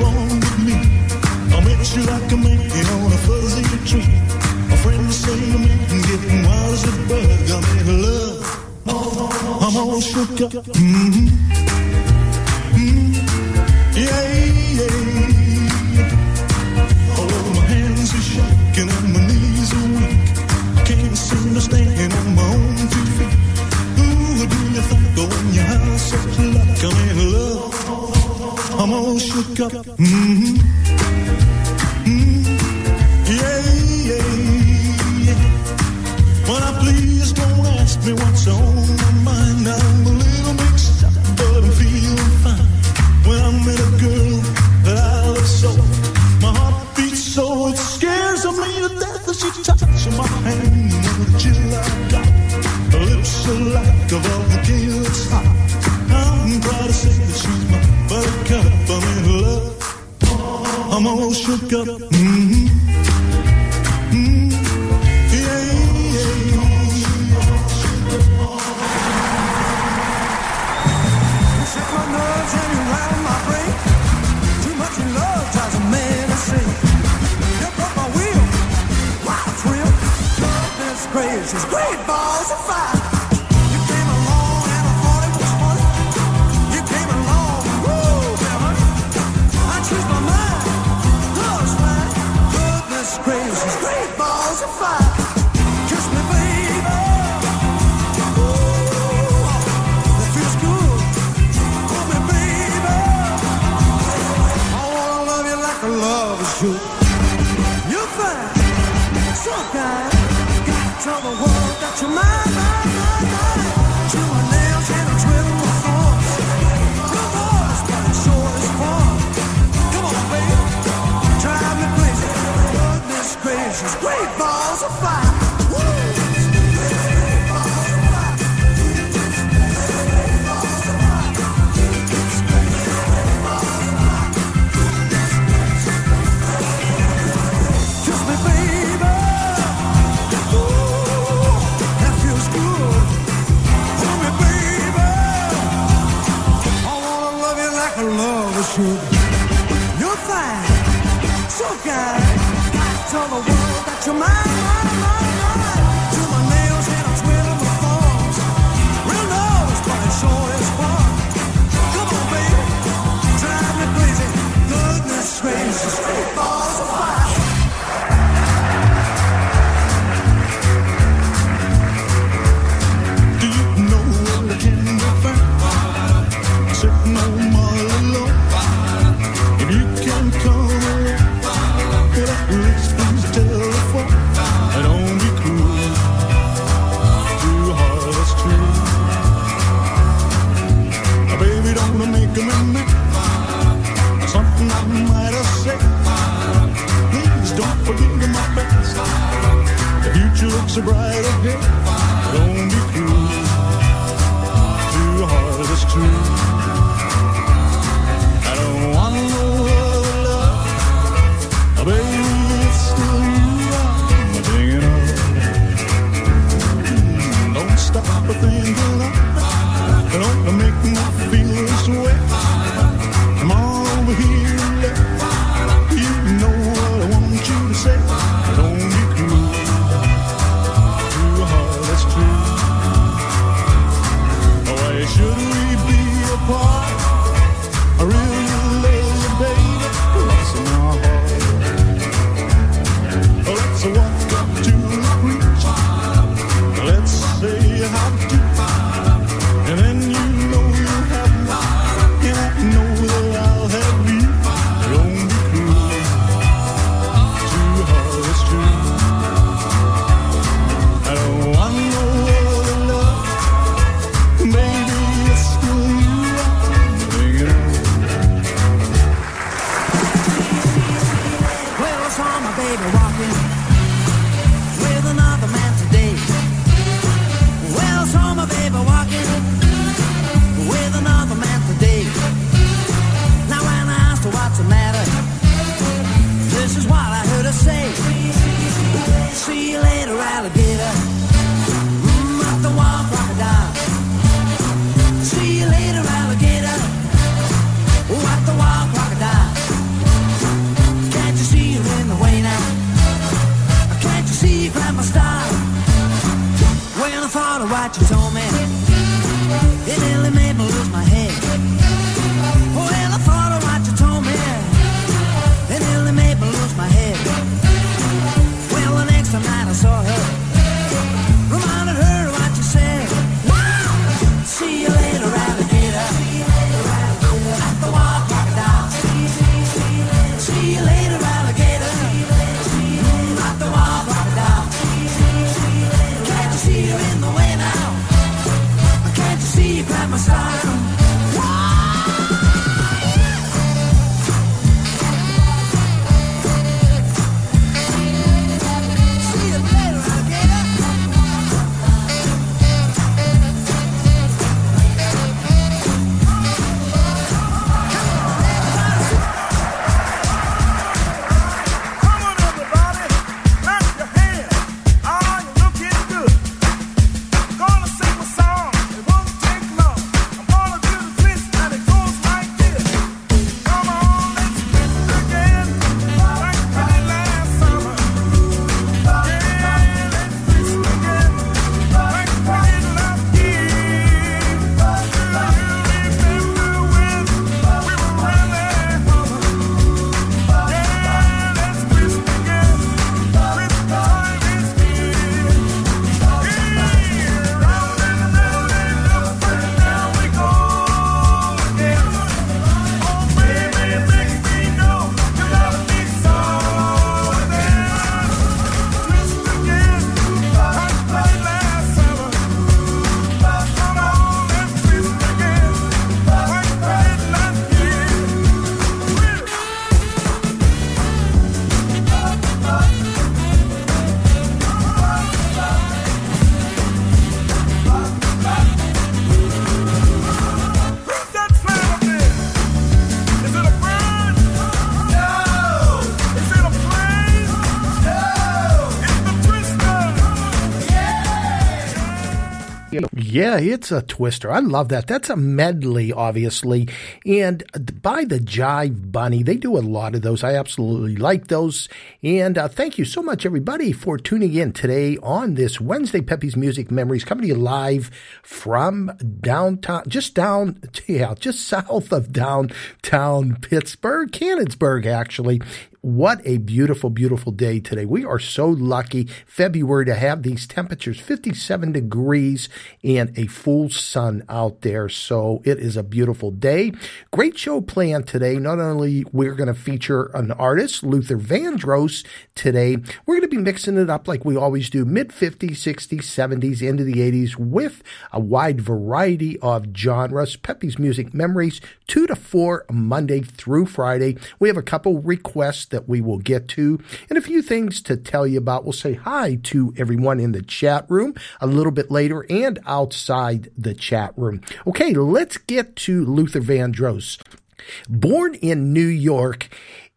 wrong with me. I'll meet you like a man on a fuzzy tree. My friends say I'm getting wild as a bug. I'm in love. I'm all shook up. Mm-hmm. up. Mm -hmm. Yeah, it's a twister. I love that. That's a medley, obviously. And by the Jive Bunny, they do a lot of those. I absolutely like those. And uh, thank you so much, everybody, for tuning in today on this Wednesday Peppy's Music Memories, coming to you live from downtown, just down, yeah, just south of downtown Pittsburgh, Canonsburg, actually what a beautiful, beautiful day today. We are so lucky, February, to have these temperatures 57 degrees and a full sun out there. So it is a beautiful day. Great show planned today. Not only we're going to feature an artist, Luther Vandross, today, we're going to be mixing it up like we always do mid 50s, 60s, 70s, into the 80s with a wide variety of genres. Peppy's Music Memories, 2 to 4 Monday through Friday. We have a couple requests that we will get to and a few things to tell you about. We'll say hi to everyone in the chat room a little bit later and outside the chat room. Okay, let's get to Luther Vandross. Born in New York,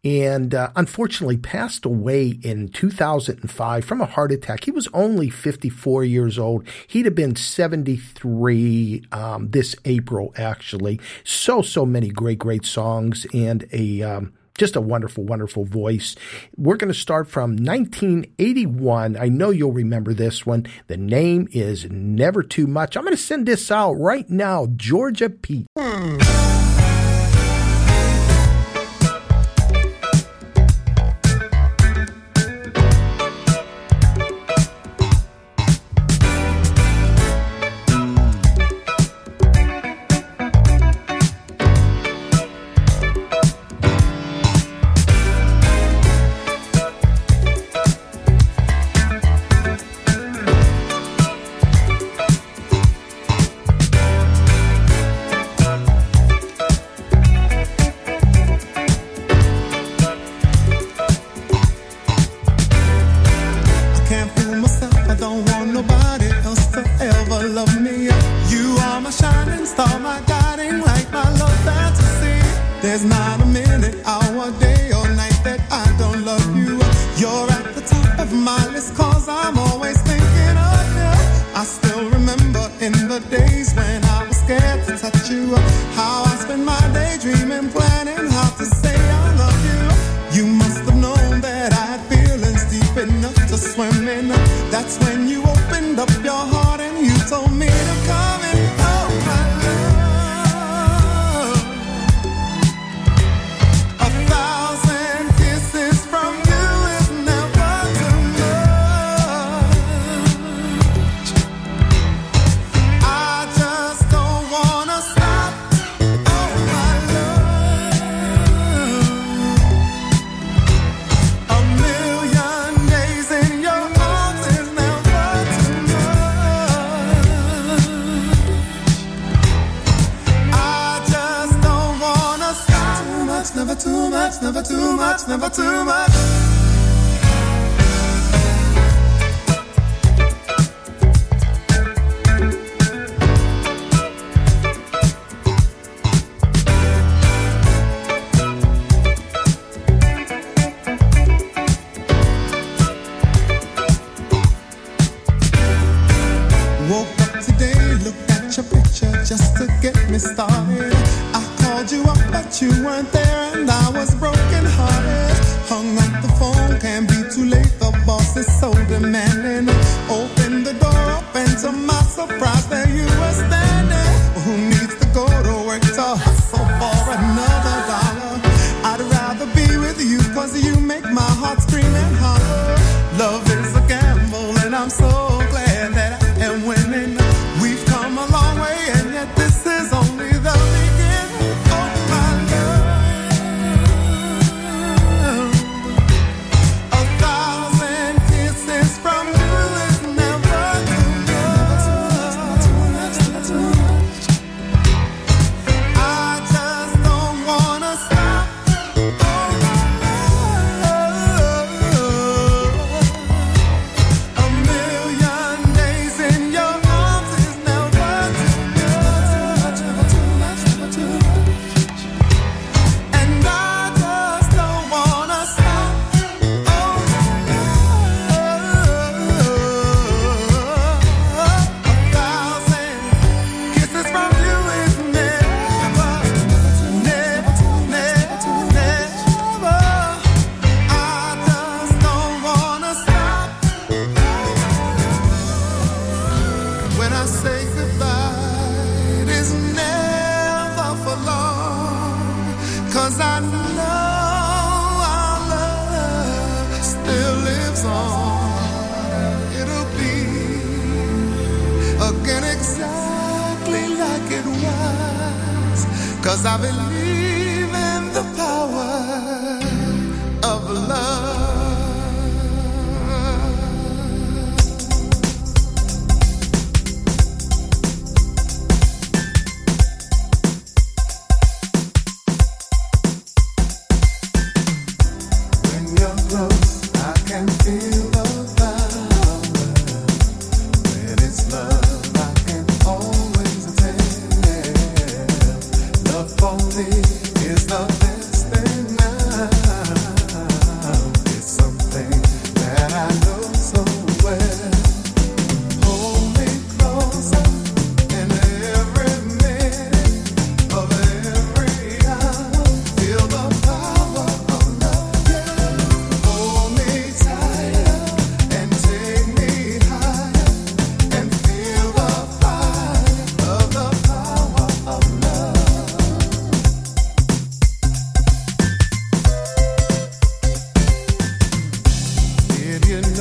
and uh, unfortunately passed away in 2005 from a heart attack. He was only 54 years old. He'd have been 73 um, this April, actually. So, so many great, great songs and a. Um, just a wonderful, wonderful voice. We're going to start from 1981. I know you'll remember this one. The name is Never Too Much. I'm going to send this out right now. Georgia Pete. Hmm.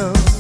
know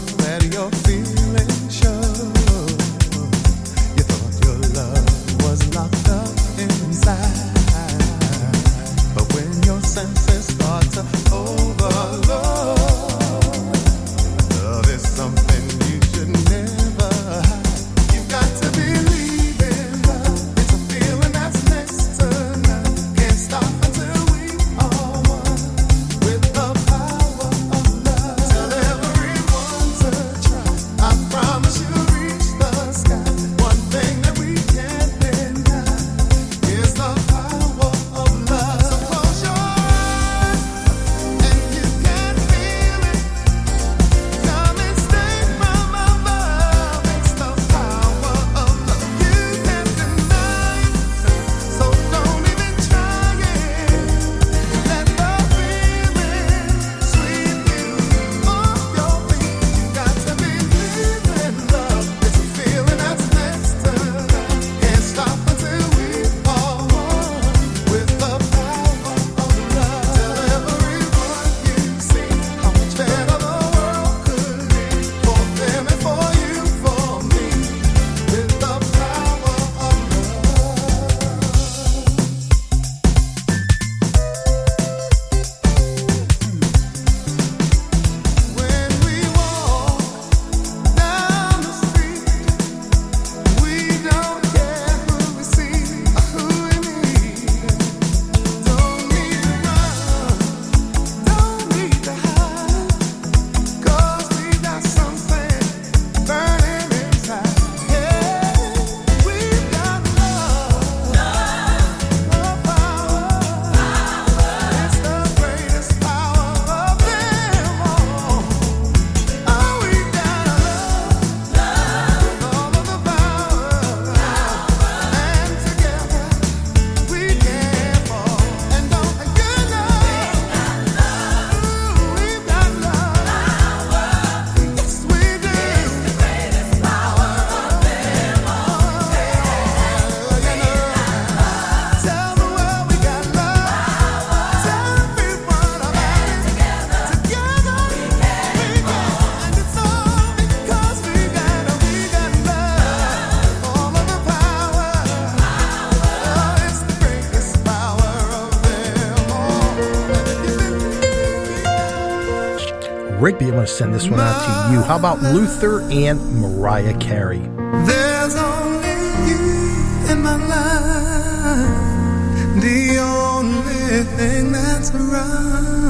to send this one out to you. How about Luther and Mariah Carey? There's only you in my life, the only thing that's.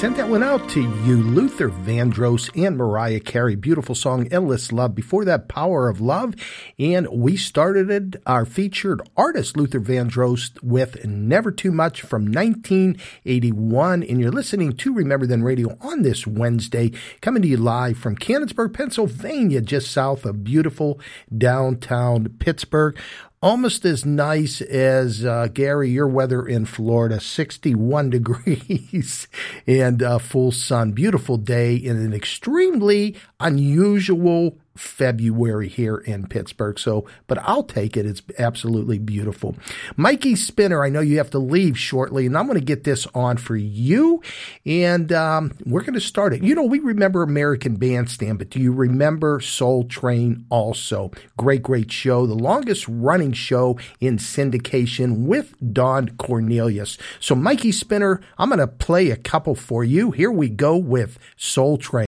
Sent that one out to you, Luther Vandross and Mariah Carey. Beautiful song, Endless Love. Before that, Power of Love. And we started our featured artist, Luther Vandross, with Never Too Much from 1981. And you're listening to Remember Then Radio on this Wednesday, coming to you live from Canonsburg, Pennsylvania, just south of beautiful downtown Pittsburgh almost as nice as uh, Gary, your weather in Florida, 61 degrees and uh, full sun. Beautiful day in an extremely unusual February here in Pittsburgh. So, but I'll take it. It's absolutely beautiful. Mikey Spinner, I know you have to leave shortly, and I'm going to get this on for you. And um, we're going to start it. You know, we remember American Bandstand, but do you remember Soul Train also? Great, great show. The longest running show in syndication with Don Cornelius. So, Mikey Spinner, I'm going to play a couple for you. Here we go with Soul Train.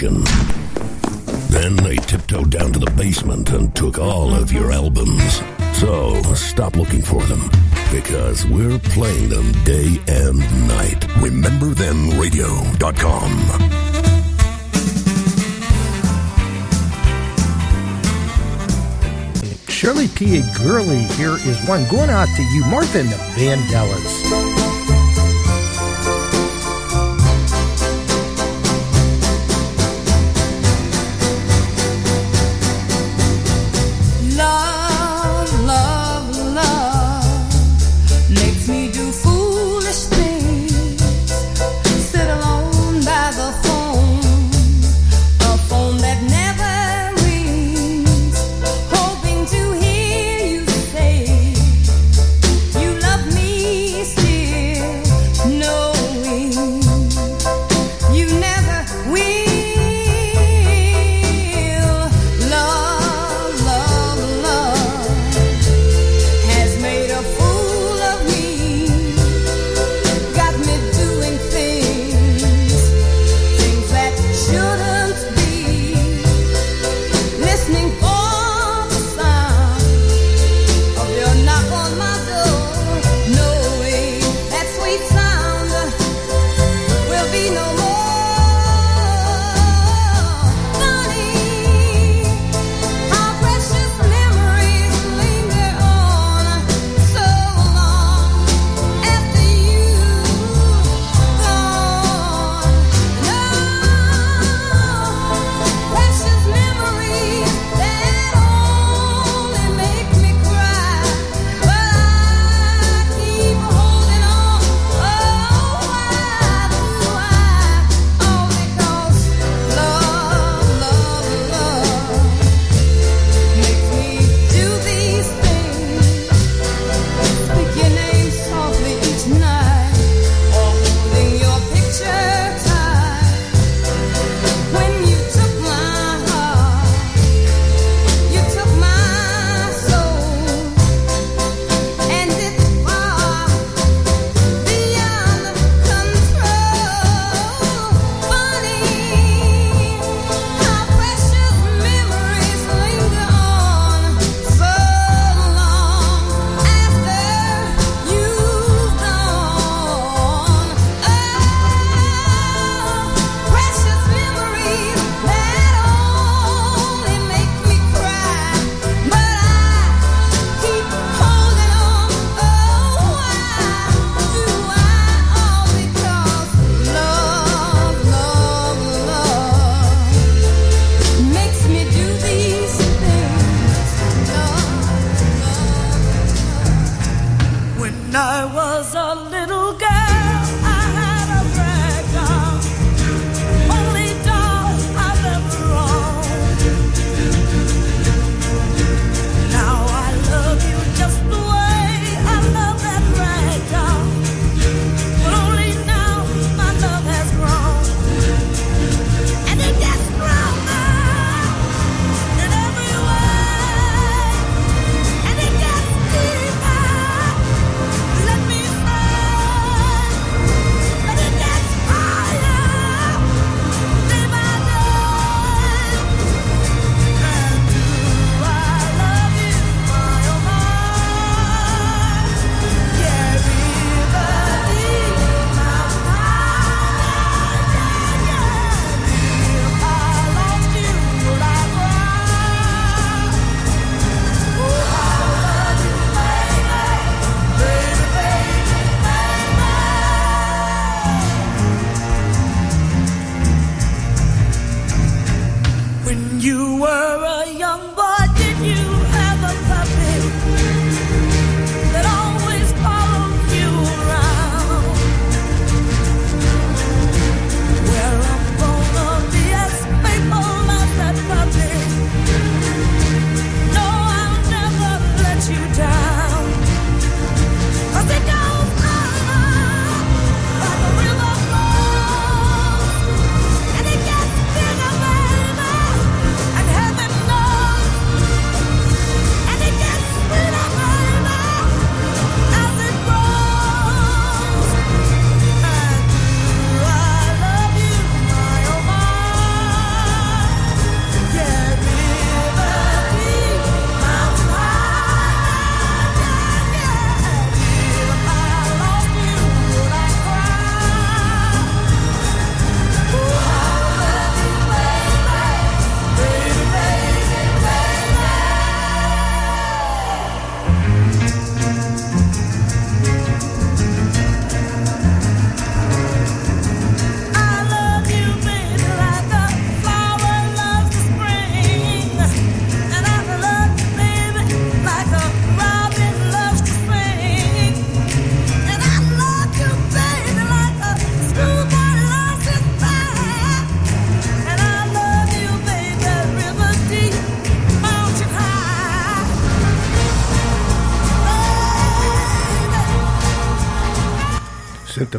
Then they tiptoed down to the basement and took all of your albums. So stop looking for them because we're playing them day and night. RememberThenRadio.com. Shirley P. A. Girly here is one going out to you, Martha and the Vandellas.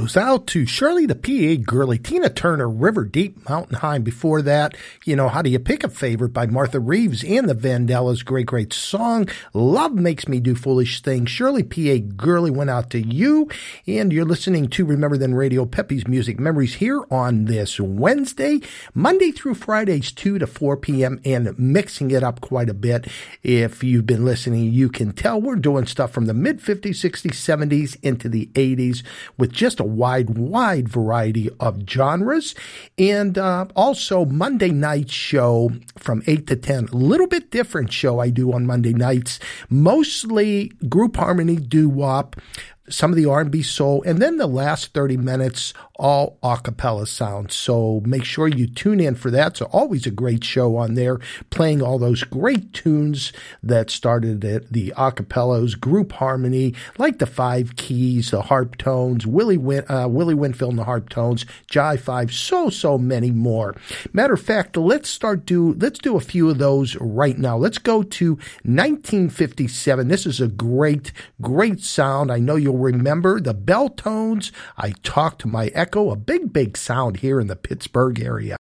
Those out to Shirley the PA Girly, Tina Turner, River Deep, Mountain High. Before that, you know, How Do You Pick a Favorite by Martha Reeves and the Vandellas. Great, great song. Love Makes Me Do Foolish Things. Shirley PA Girly went out to you. And you're listening to Remember Then Radio Peppy's Music Memories here on this Wednesday, Monday through Fridays, 2 to 4 p.m. and mixing it up quite a bit. If you've been listening, you can tell we're doing stuff from the mid 50s, 60s, 70s into the 80s with just a wide, wide variety of genres. And uh, also Monday night show from 8 to 10. A little bit different show I do on Monday nights. Mostly group harmony, doo-wop, some of the R&B soul, and then the last 30 minutes, all a cappella sounds. So make sure you tune in for that. So always a great show on there, playing all those great tunes that started at the a cappellas, group harmony, like the five keys, the Harptones, Willie, Win- uh, Willie Winfield and the Harptones, Jive Five, so, so many more. Matter of fact, let's start do, let's do a few of those right now. Let's go to 1957. This is a great, great sound. I know you'll remember the bell tones. I talked to my echo, a big, big sound here in the Pittsburgh area.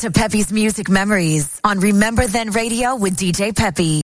to Peppy's music memories on Remember Then Radio with DJ Peppy.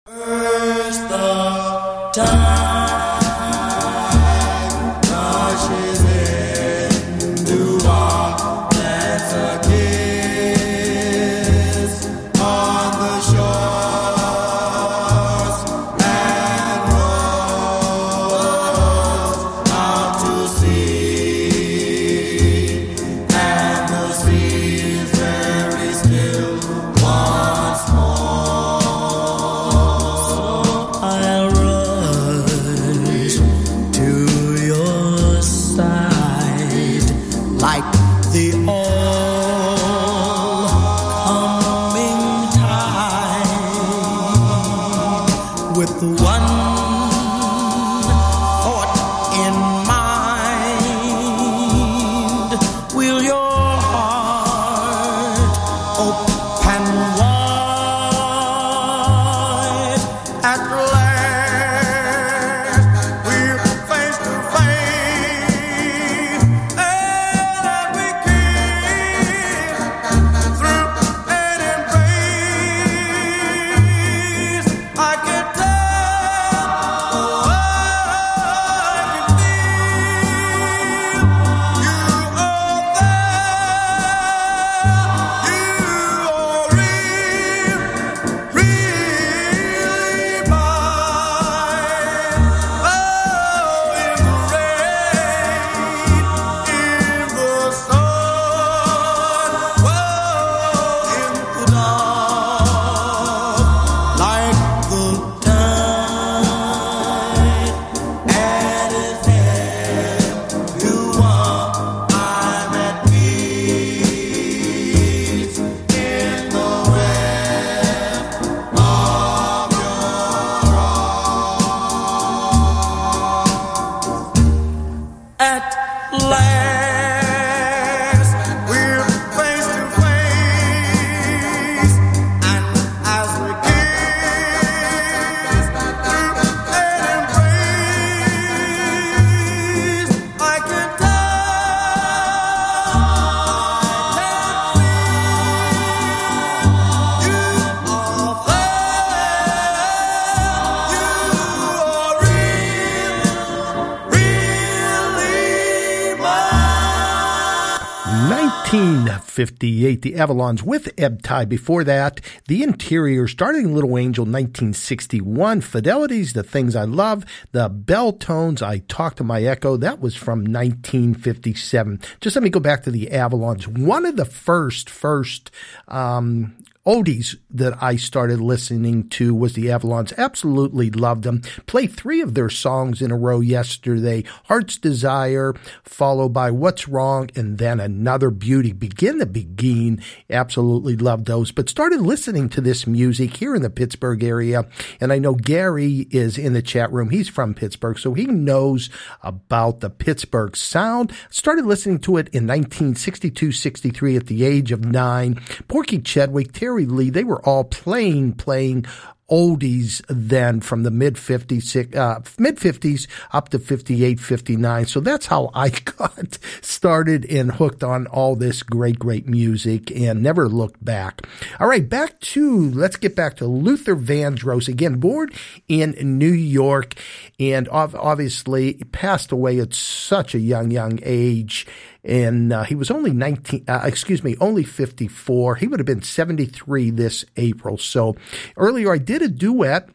1958, the Avalons with Ebb Tide. Before that, The Interior, starting Little Angel 1961, Fidelities, The Things I Love, The Bell Tones, I Talk to My Echo, that was from 1957. Just let me go back to the Avalons. One of the first, first, um, oldies that I started listening to was the Avalons. Absolutely loved them. Played three of their songs in a row yesterday. Heart's Desire, followed by What's Wrong, and then Another Beauty. Begin the Beguine. Absolutely loved those. But started listening to this music here in the Pittsburgh area. And I know Gary is in the chat room. He's from Pittsburgh, so he knows about the Pittsburgh sound. Started listening to it in 1962, 63 at the age of nine. Porky Chedwick, Terry They were all playing, playing oldies then from the mid 50s, uh, mid 50s up to 58, 59. So that's how I got started and hooked on all this great, great music and never looked back. All right, back to, let's get back to Luther Vandross again, born in New York and obviously passed away at such a young, young age and uh, he was only 19 uh, excuse me only 54 he would have been 73 this april. So earlier i did a duet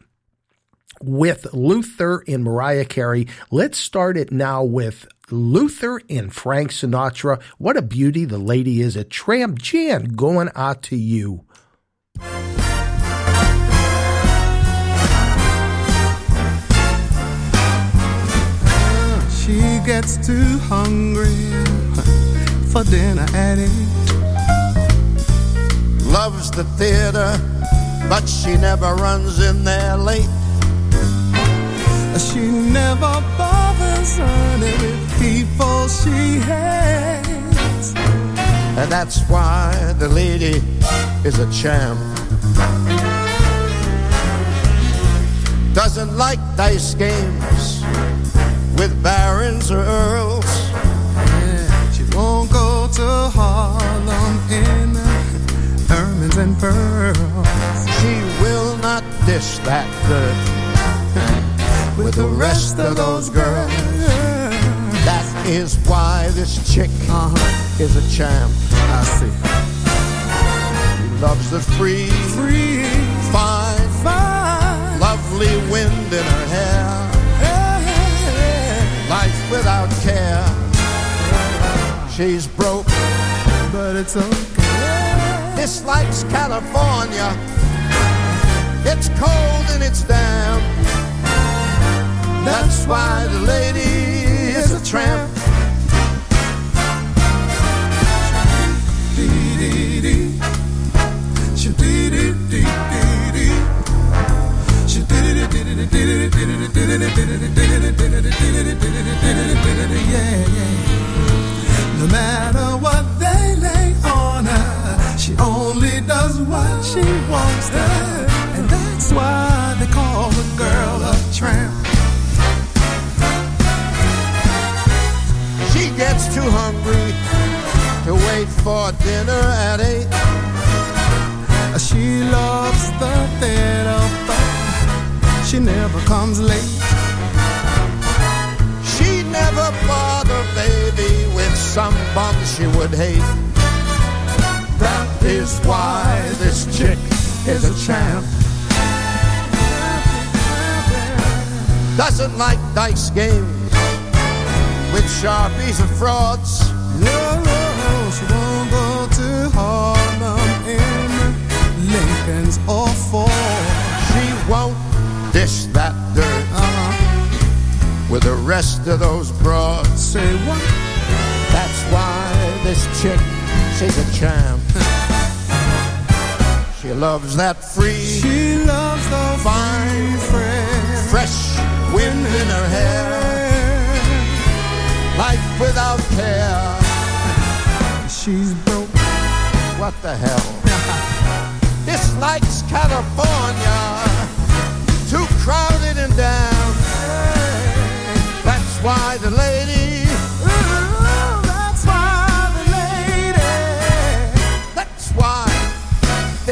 with luther and mariah carey. Let's start it now with luther and frank sinatra. What a beauty the lady is a tramp jan going out to you. She gets too hungry for dinner at eight. Loves the theater, but she never runs in there late. She never bothers any with people she hates. And that's why the lady is a champ. Doesn't like dice games with barons or earls. And pearls. She will not dish that dirt with the rest of those girls. That is why this chick uh-huh. is a champ. I see. She loves the free, free, fine, fine, lovely wind in her hair. Life without care. She's broke, but it's okay. Dislikes California. It's cold and it's damp. That's why the lady is a tramp. Yeah yeah No matter what they lay she only does what she wants to. And that's why they call the girl a tramp. She gets too hungry to wait for dinner at eight. She loves the theater, but she never comes late. She never bother baby with some bum she would hate. That is why this chick is a champ. Doesn't like dice games with sharpies and frauds. No, she won't go to Harlem in Lincoln's or Ford. She won't dish that dirt uh-huh. with the rest of those broads. Say what? That's why this chick, she's a champ. she loves that free, she loves the fine, fresh, fresh wind in her hair. Life without care. She's broke. What the hell? Dislikes California. Too crowded and down. That's why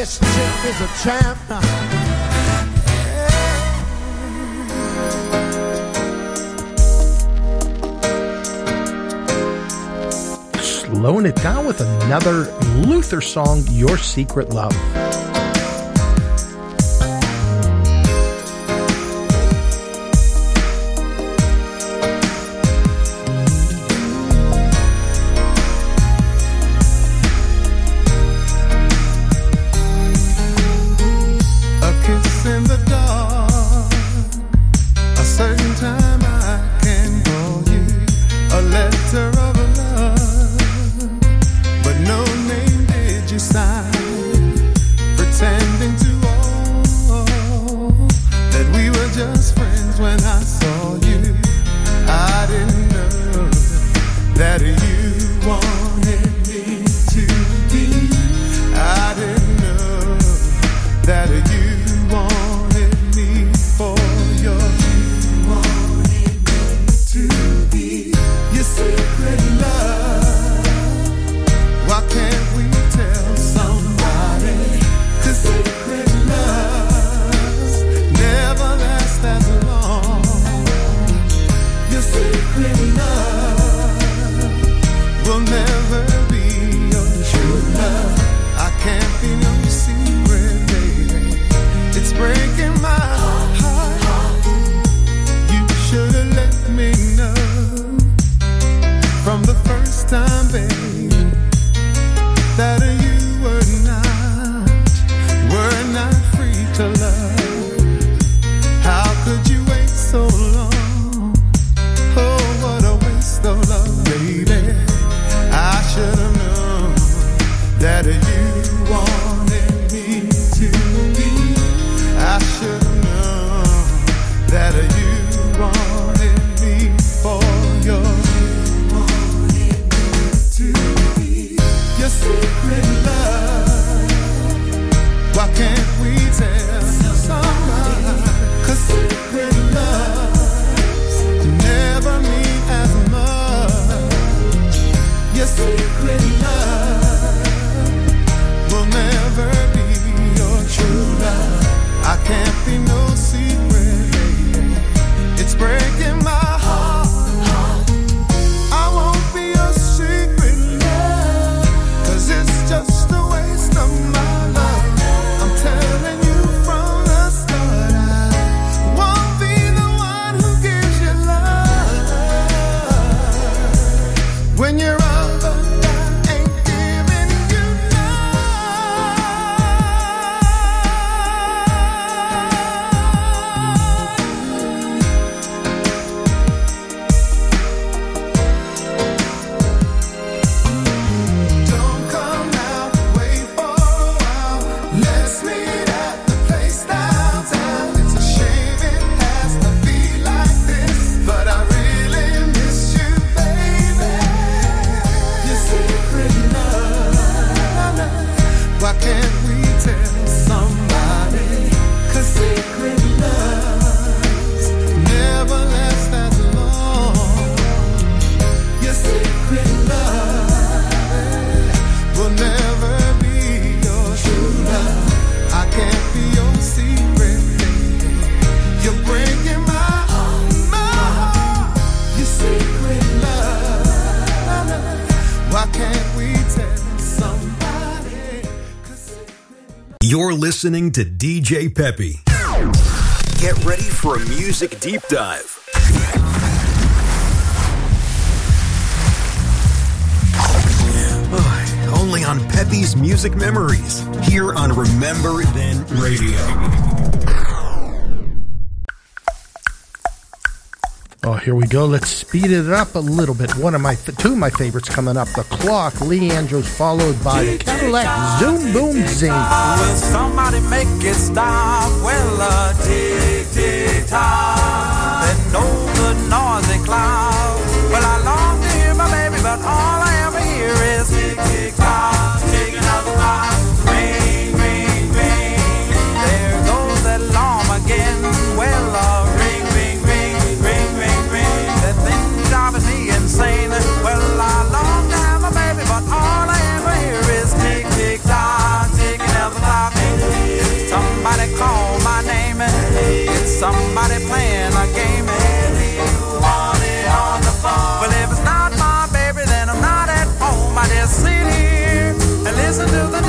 relationship is a champ. Slowing it down with another Luther song, Your Secret Love. listening to DJ Peppy. Get ready for a music deep dive. Only on Peppy's Music Memories, here on Remember Then Radio. here we go. Let's speed it up a little bit. One of my two of my favorites coming up: the clock, Lee Andrews, followed by the Cadillac, Zoom Boom Zing. Will somebody make it stop? Well, a tick tick tock, then no the noisy clock. Well, I long to hear my baby, but all I ever hear is tick tick Somebody playing a game and you want it on the phone. Well, if it's not my baby, then I'm not at home. I just sit here and listen to the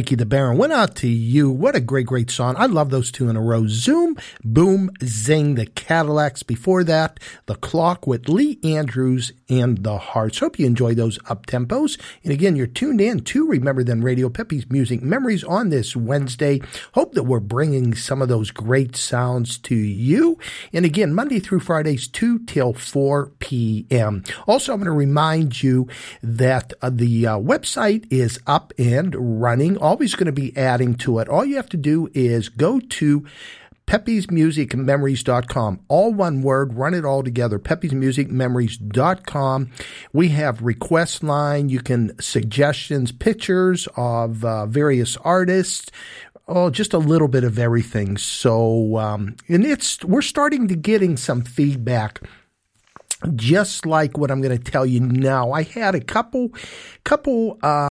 Mikey the Baron went out to you. What a great, great song. I love those two in a row. Zoom, Boom, Zing, the Cadillacs. Before that, The Clock with Lee Andrews and The Hearts. Hope you enjoy those up tempos. And again, you're tuned in to Remember Then Radio, Peppy's Music Memories on this Wednesday. Hope that we're bringing some of those great sounds to you. And again, Monday through Fridays, 2 till 4 p.m. Also, I'm going to remind you that uh, the uh, website is up and running. Always going to be adding to it. All you have to do is go to Peppy'sMusicMemories.com. All one word, run it all together. Peppy'sMusicMemories.com. We have request line. You can suggestions, pictures of uh, various artists. Oh, just a little bit of everything. So, um, and it's, we're starting to getting some feedback just like what I'm going to tell you now. I had a couple, couple, um,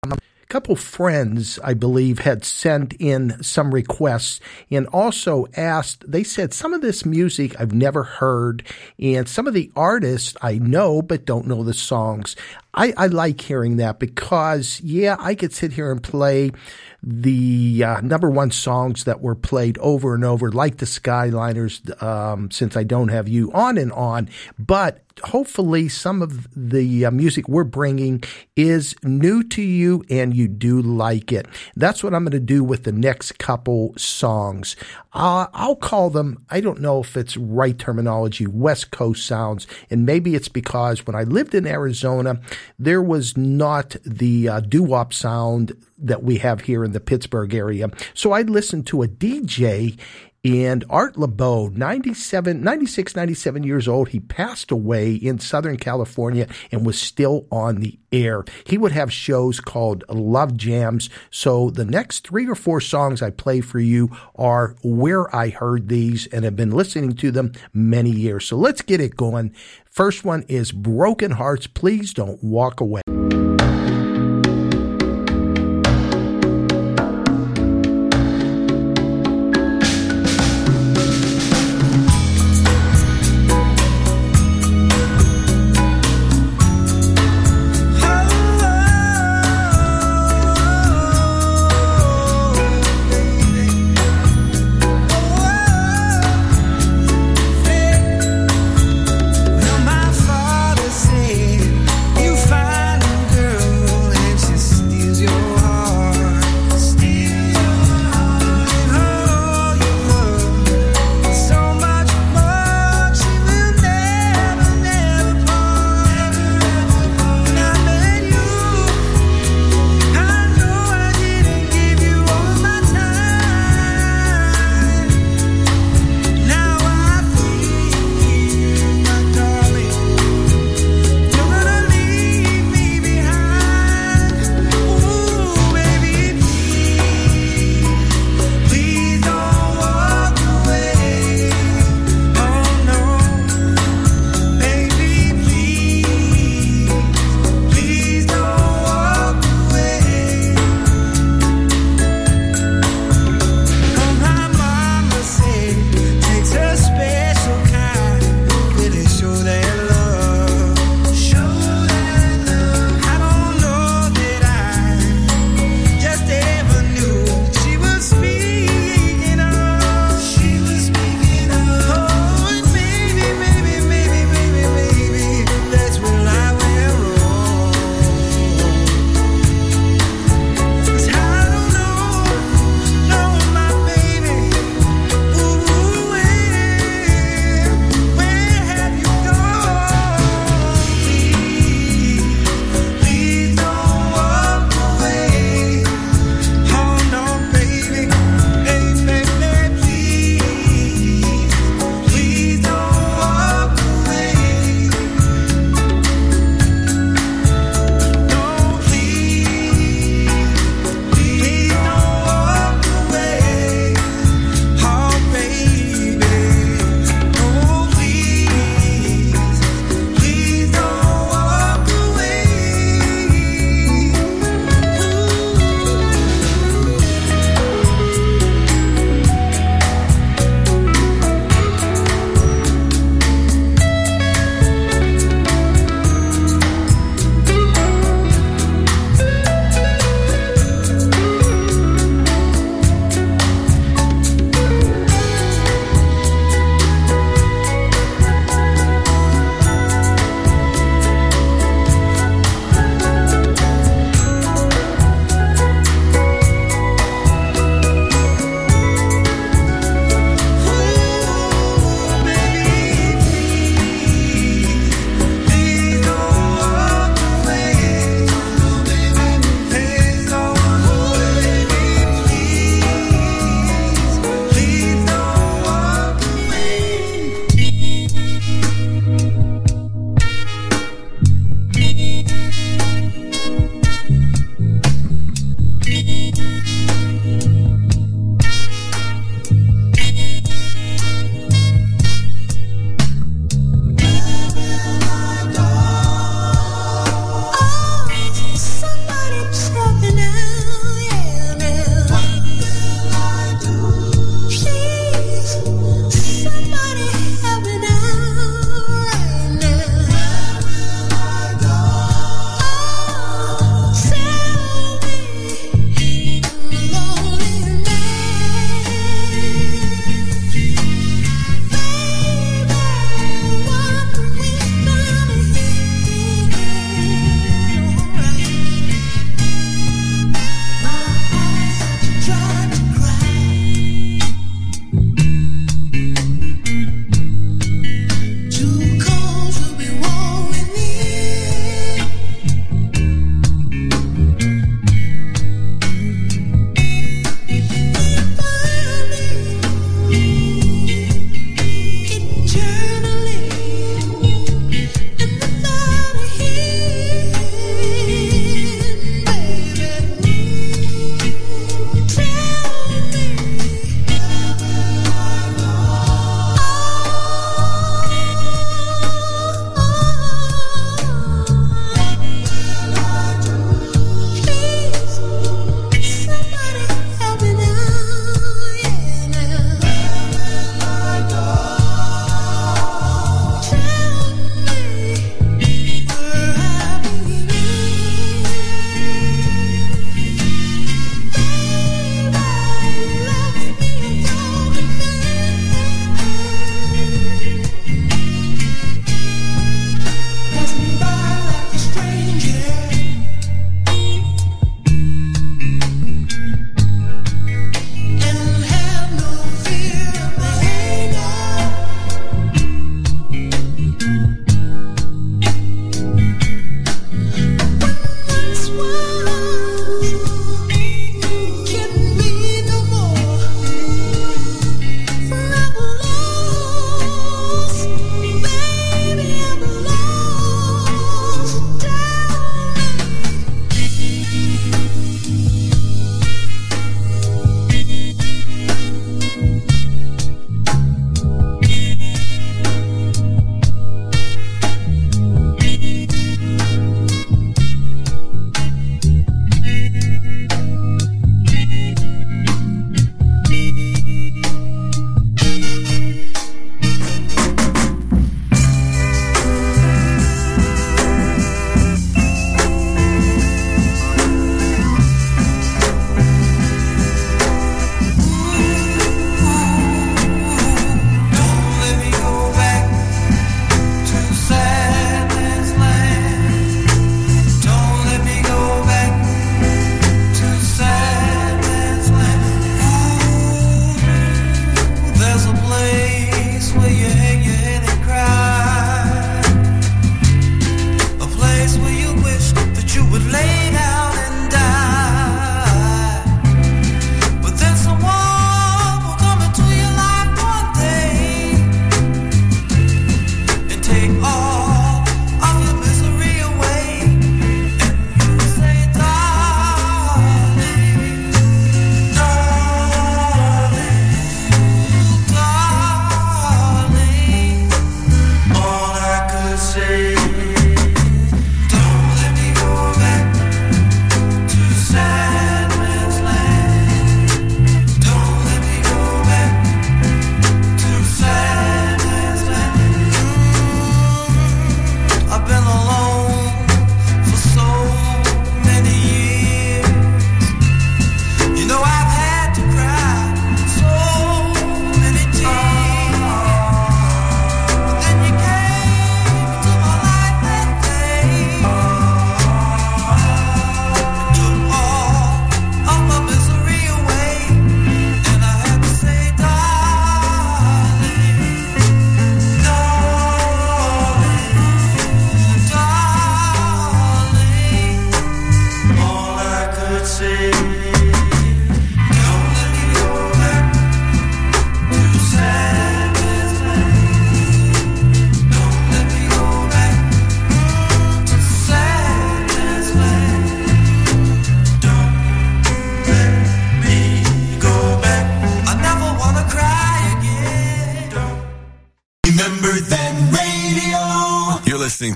couple friends, I believe, had sent in some requests and also asked, they said some of this music I've never heard and some of the artists I know but don't know the songs. I, I like hearing that because, yeah, I could sit here and play the uh, number one songs that were played over and over, like the Skyliners, um, since I don't have you, on and on. But hopefully, some of the uh, music we're bringing is new to you and you do like it. That's what I'm going to do with the next couple songs. Uh, I'll call them, I don't know if it's right terminology, West Coast sounds. And maybe it's because when I lived in Arizona, there was not the uh, doo wop sound that we have here in the Pittsburgh area. So I'd listen to a DJ and Art Laboe, 97, 96, 97 years old, he passed away in Southern California and was still on the air. He would have shows called Love Jams. So the next three or four songs I play for you are where I heard these and have been listening to them many years. So let's get it going. First one is Broken Hearts. Please don't walk away.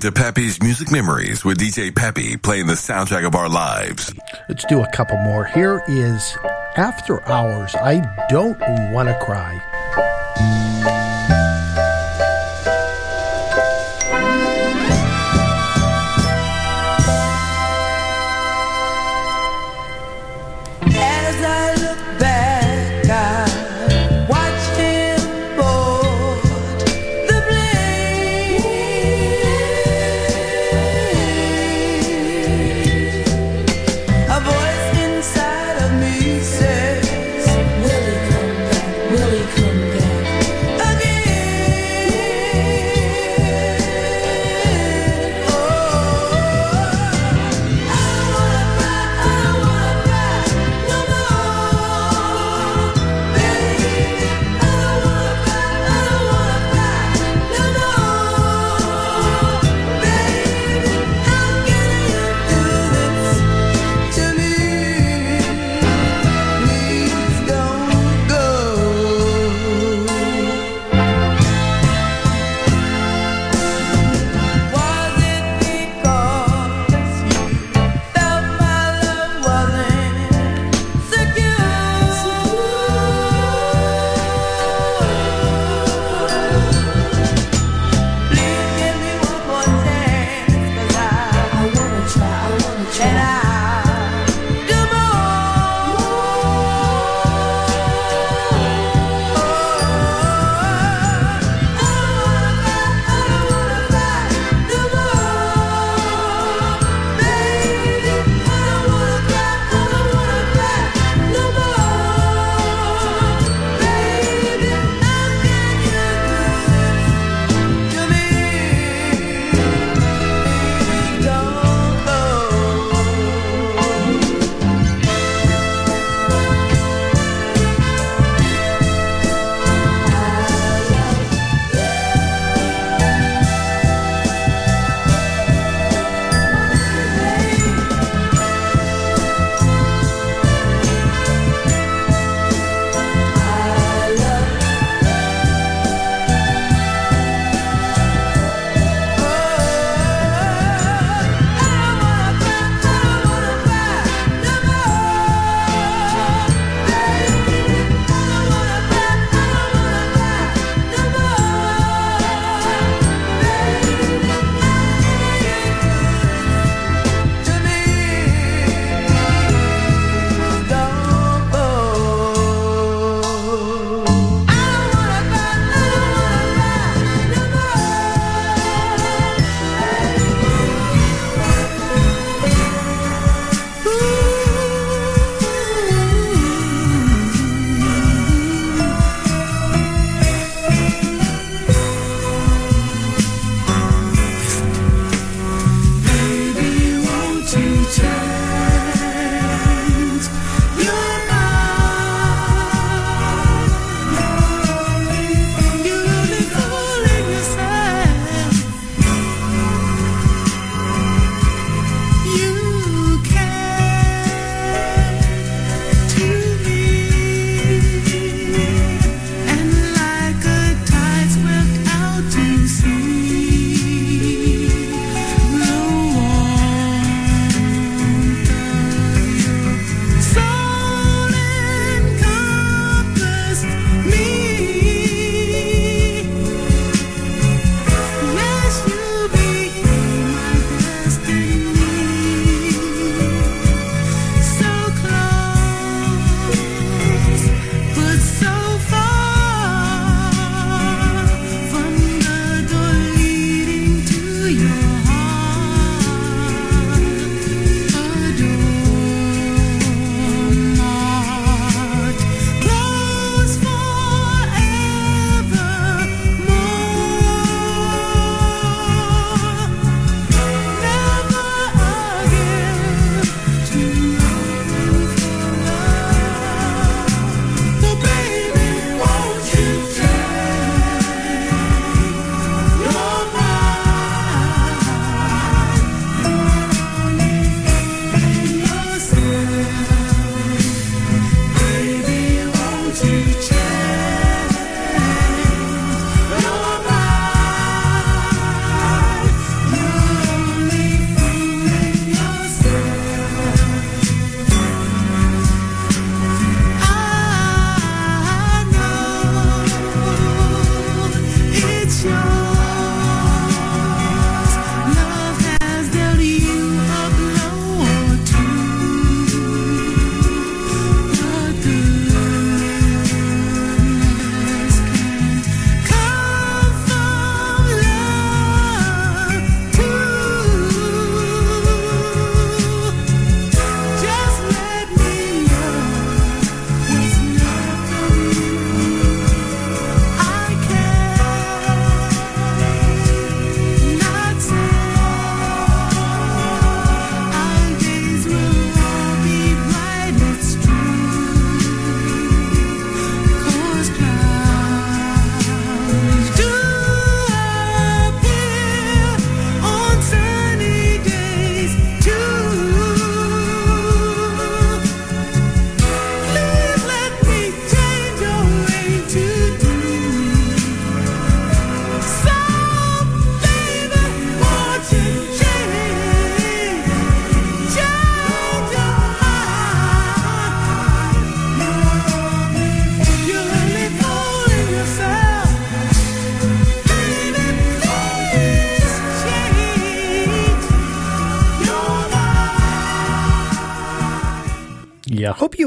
To Peppy's Music Memories with DJ Peppy playing the soundtrack of our lives. Let's do a couple more. Here is After Hours. I don't want to cry.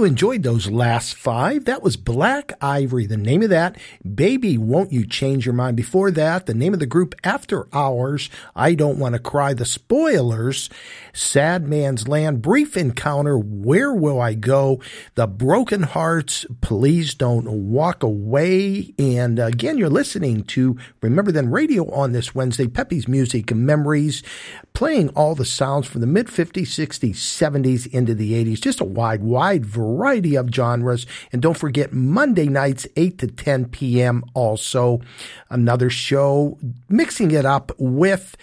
Enjoyed those last five. That was Black Ivory. The name of that, Baby, Won't You Change Your Mind? Before that, the name of the group, After Hours, I Don't Want to Cry, The Spoilers, Sad Man's Land, Brief Encounter, Where Will I Go? The Broken Hearts, Please Don't Walk Away. And again, you're listening to Remember Then Radio on this Wednesday, Peppy's Music and Memories, playing all the sounds from the mid 50s, 60s, 70s into the 80s. Just a wide, wide variety of genres. And don't forget, Monday nights, 8 to 10 p.m. Also, another show mixing it up with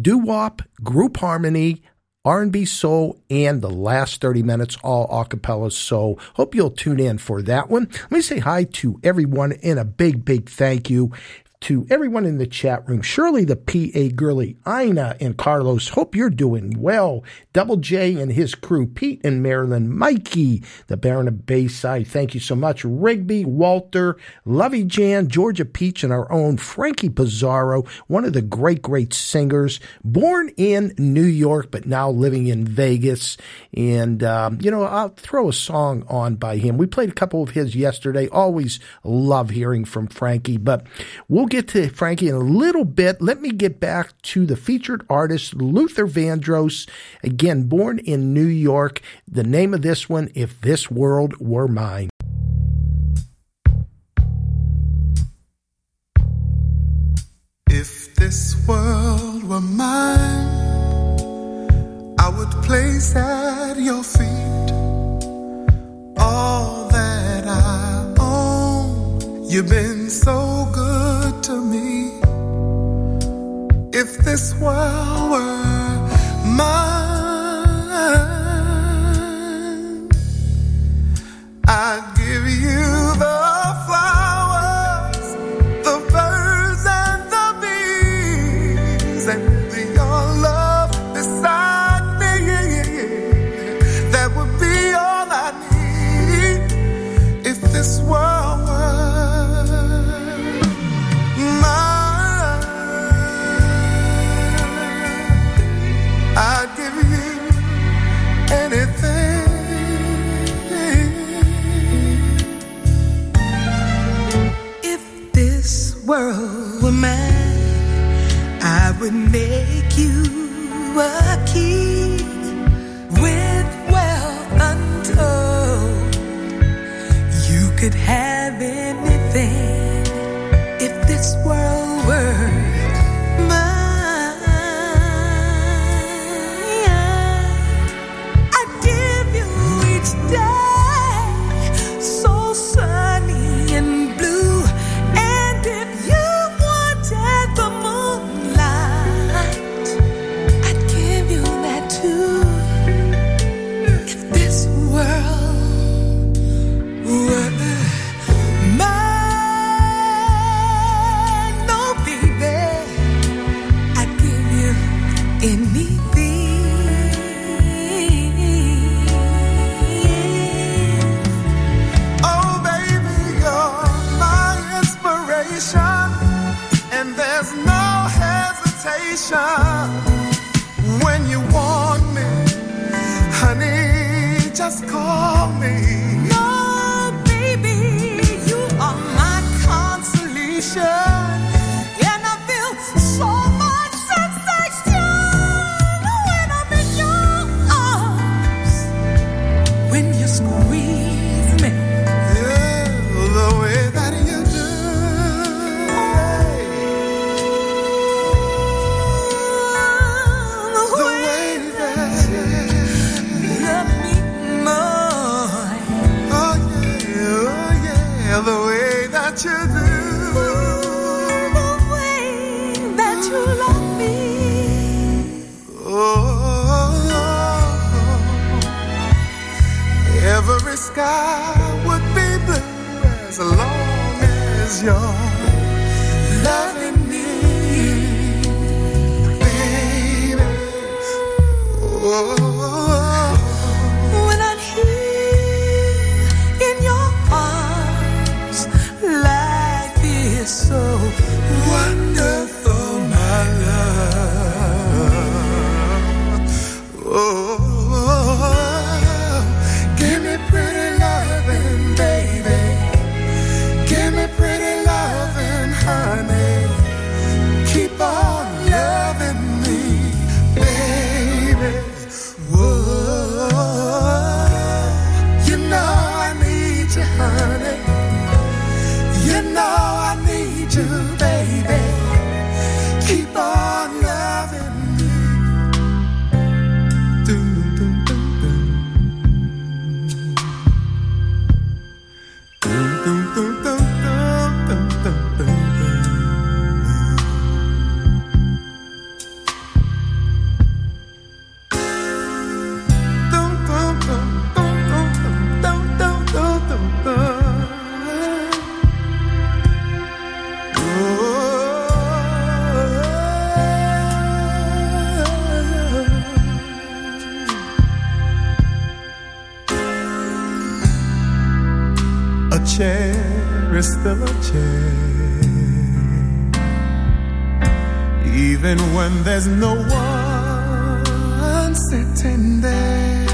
doo-wop, group harmony, R&B soul, and the last 30 minutes all a cappella. So hope you'll tune in for that one. Let me say hi to everyone and a big, big thank you to everyone in the chat room. Shirley, the PA girly, Ina and Carlos. Hope you're doing well. Double J and his crew, Pete and Marilyn, Mikey, the Baron of Bayside. Thank you so much. Rigby, Walter, Lovey Jan, Georgia Peach, and our own Frankie Pizarro, one of the great, great singers, born in New York, but now living in Vegas. And, um, you know, I'll throw a song on by him. We played a couple of his yesterday. Always love hearing from Frankie, but we'll get to Frankie in a little bit. Let me get back to the featured artist, Luther Vandross. Again, born in New York. The name of this one, If This World Were Mine. If this world were mine, I would place at your feet all that. You've been so good to me. If this world were mine, I'd give you the flowers, the birds and the bees, and make you a king with wealth untold. You could have chair is still a chair, even when there's no one sitting there.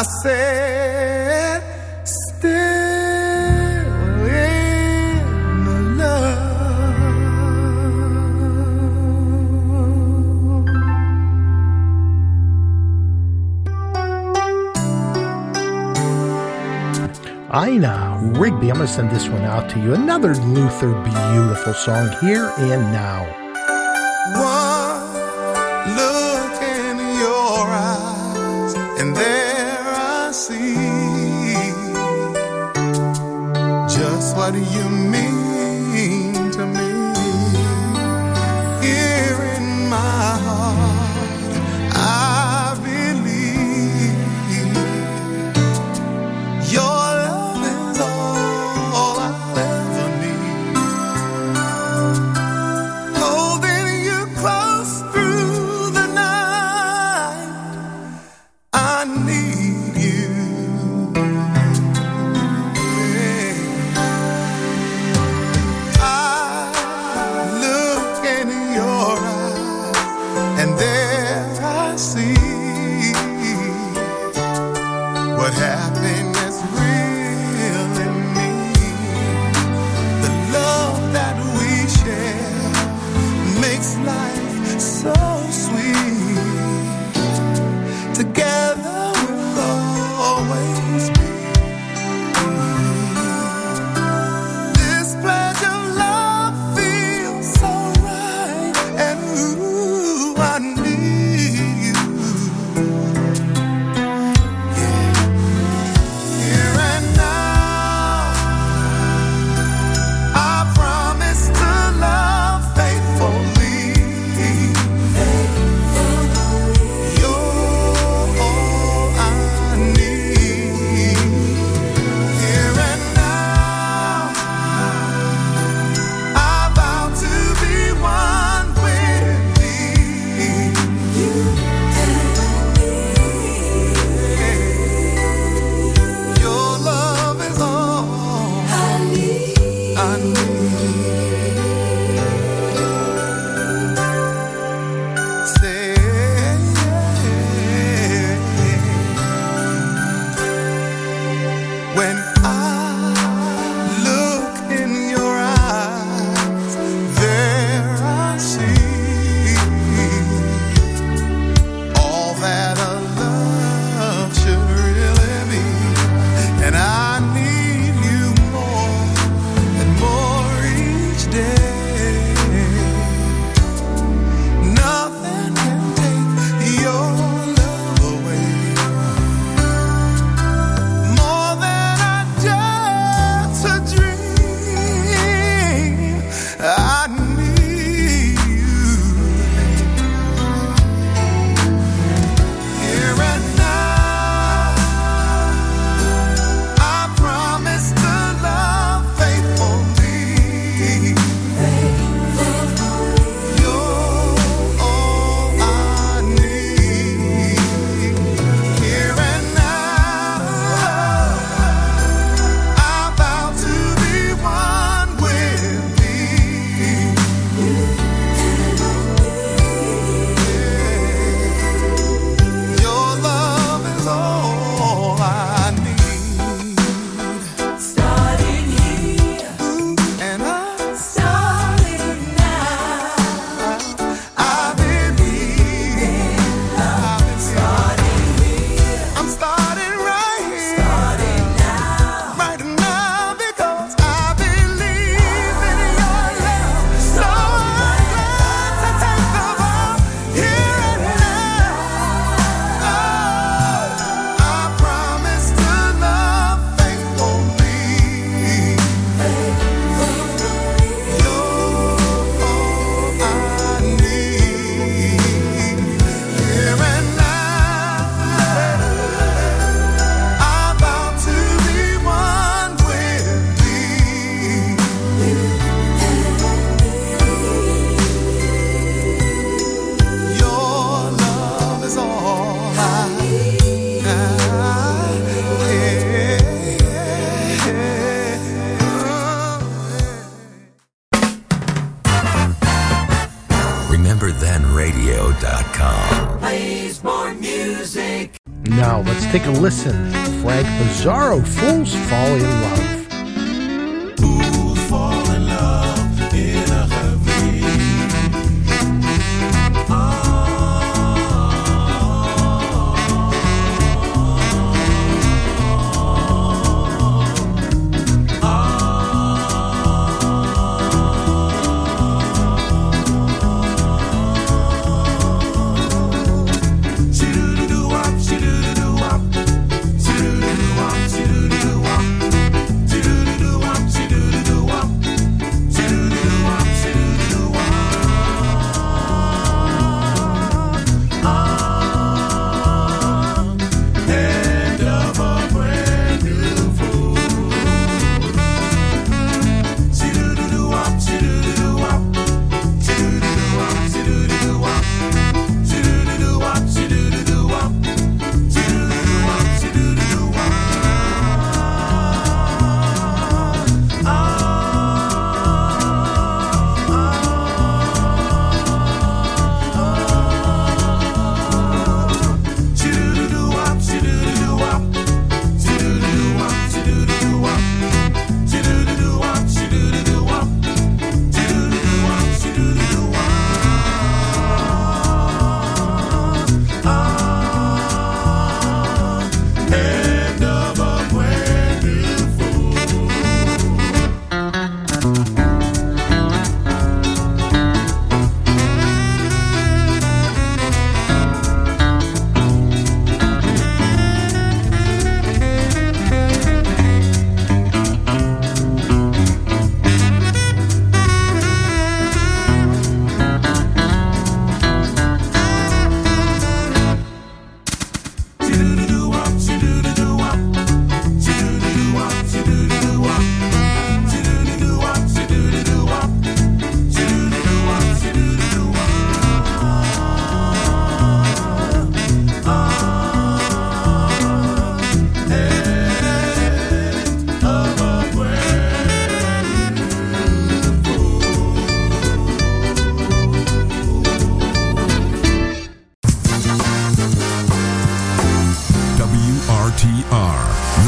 I said, still in love. Ina Rigby, I'm going to send this one out to you. Another Luther beautiful song, Here and Now. How do you.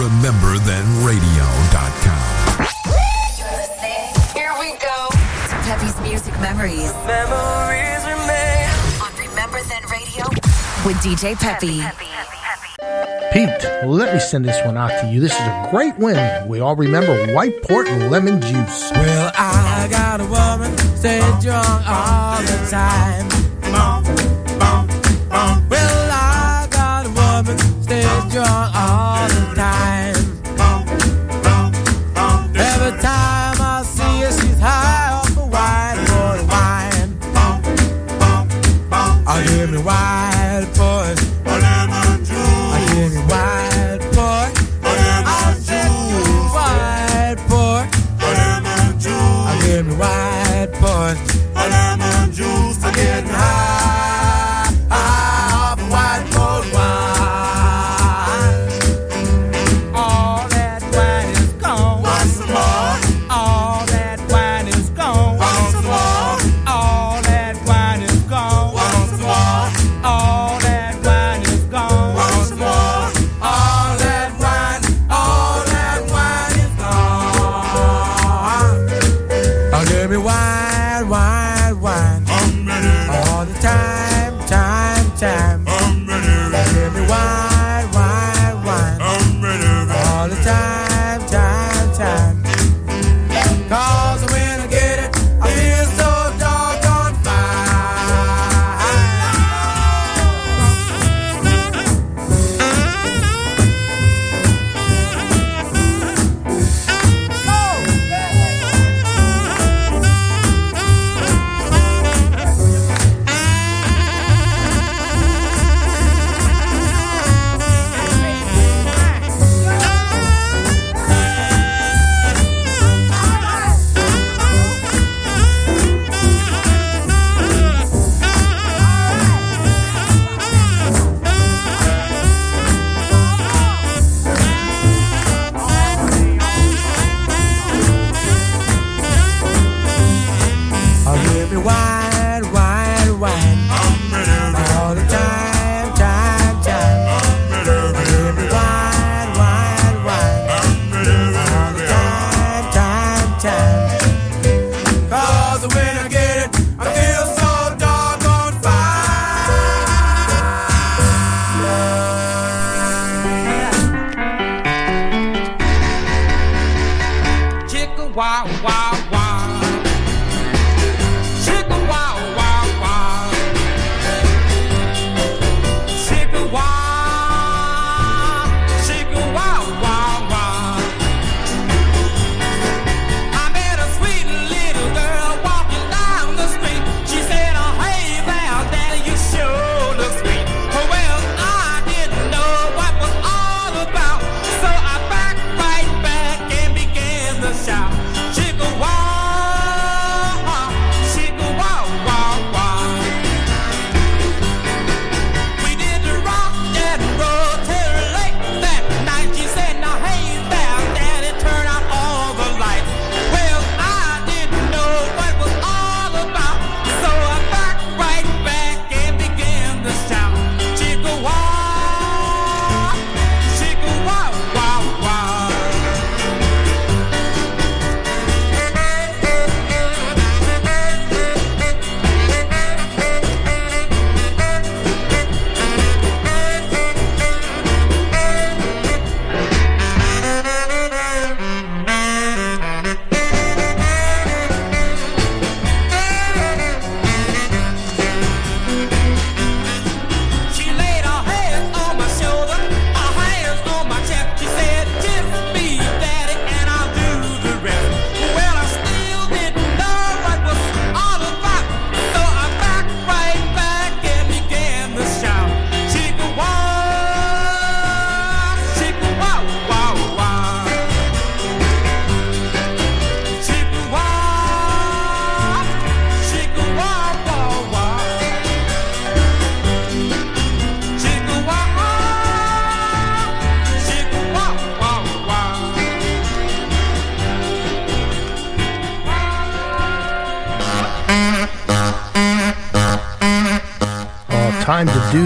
RememberThenRadio.com. You're. Here we go. Peppy's Music Memories. Memories remain. On Remember Then Radio with DJ Peppy. Peppy, Peppy. Pete, let me send this one out to you. This is a great win. We all remember white port and lemon juice. Well, I got a woman stay drunk all the time. Well, I got a woman stay drunk all the time.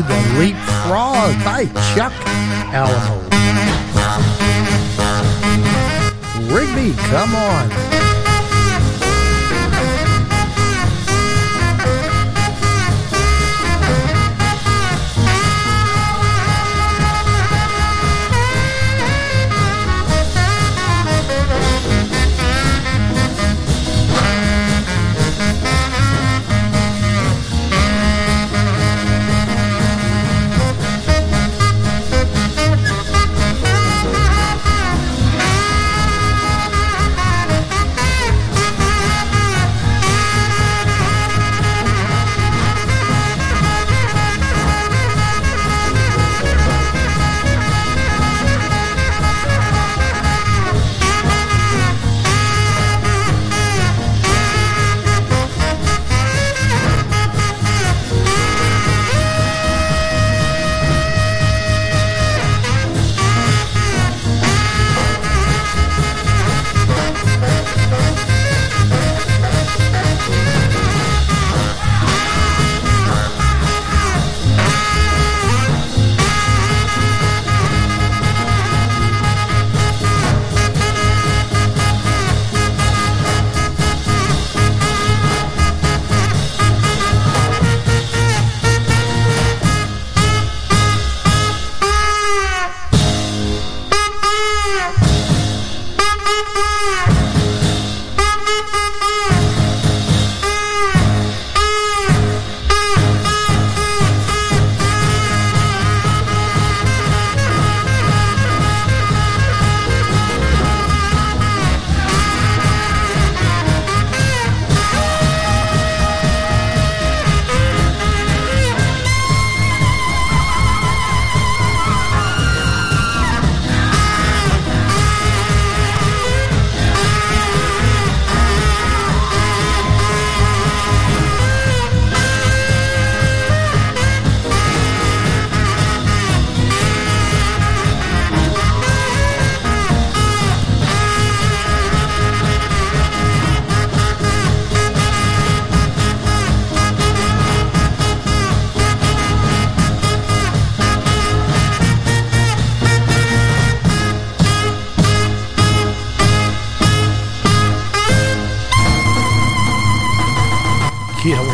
the Leapfrog by Chuck Alaimo. Rigby, come on.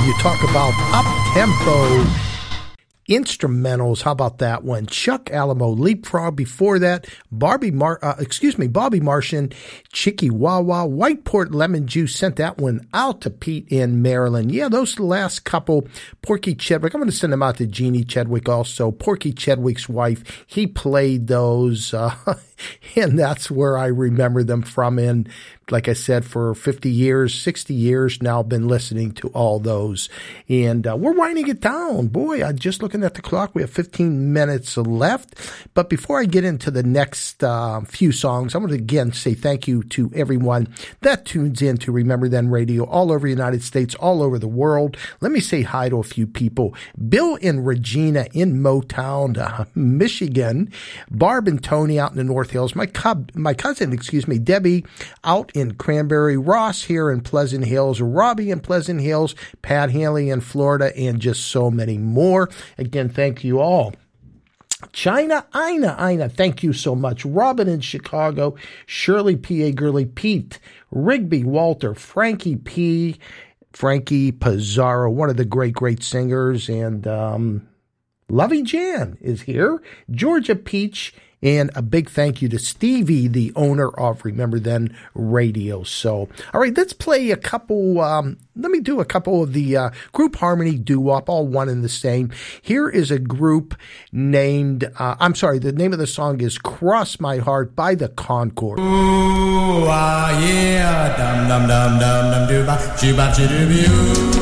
Talk about up tempo instrumentals. How about that one? Chuck Alaimo, Leapfrog. Before that, Barbie Mar, uh, excuse me, Bobby Marchan, Chickee Wah-Wah, Whiteport Lemon Juice sent that one out to Pete in Maryland. Yeah, those last couple, Porky Chedwick. I'm going to send them out to Jeannie Chedwick also. Porky Chedwick's wife, he played those, uh, and that's where I remember them from. And like I said, for 50 years, 60 years now, been listening to all those. And uh, we're winding it down. Boy, I'm just looking at the clock. We have 15 minutes left. But before I get into the next uh, few songs, I want to again say thank you to everyone that tunes in to Remember Then Radio all over the United States, all over the world. Let me say hi to a few people. Bill and Regina in Motown, uh, Michigan. Barb and Tony out in the North Hills. My, cub, my cousin, excuse me, Debbie out in Cranberry, Ross here in Pleasant Hills, Robbie in Pleasant Hills, Pat Hanley in Florida, and just so many more. Again, thank you all. China, Ina, Ina, thank you so much. Robin in Chicago, Shirley P.A. Gurley, Pete, Rigby, Walter, Frankie P., Frankie Pizarro, one of the great, great singers, and um, Lovey Jan is here, Georgia Peach, and a big thank you to Stevie, the owner of Remember Then Radio. So, all right, let's play a couple. Um, let me do a couple of the uh, group harmony doo wop, all one and the same. Here is a group named, uh, I'm sorry, the name of the song is Cross My Heart by the Concord. Ooh, ah, yeah, dum dum dum dum dum doo ba, choo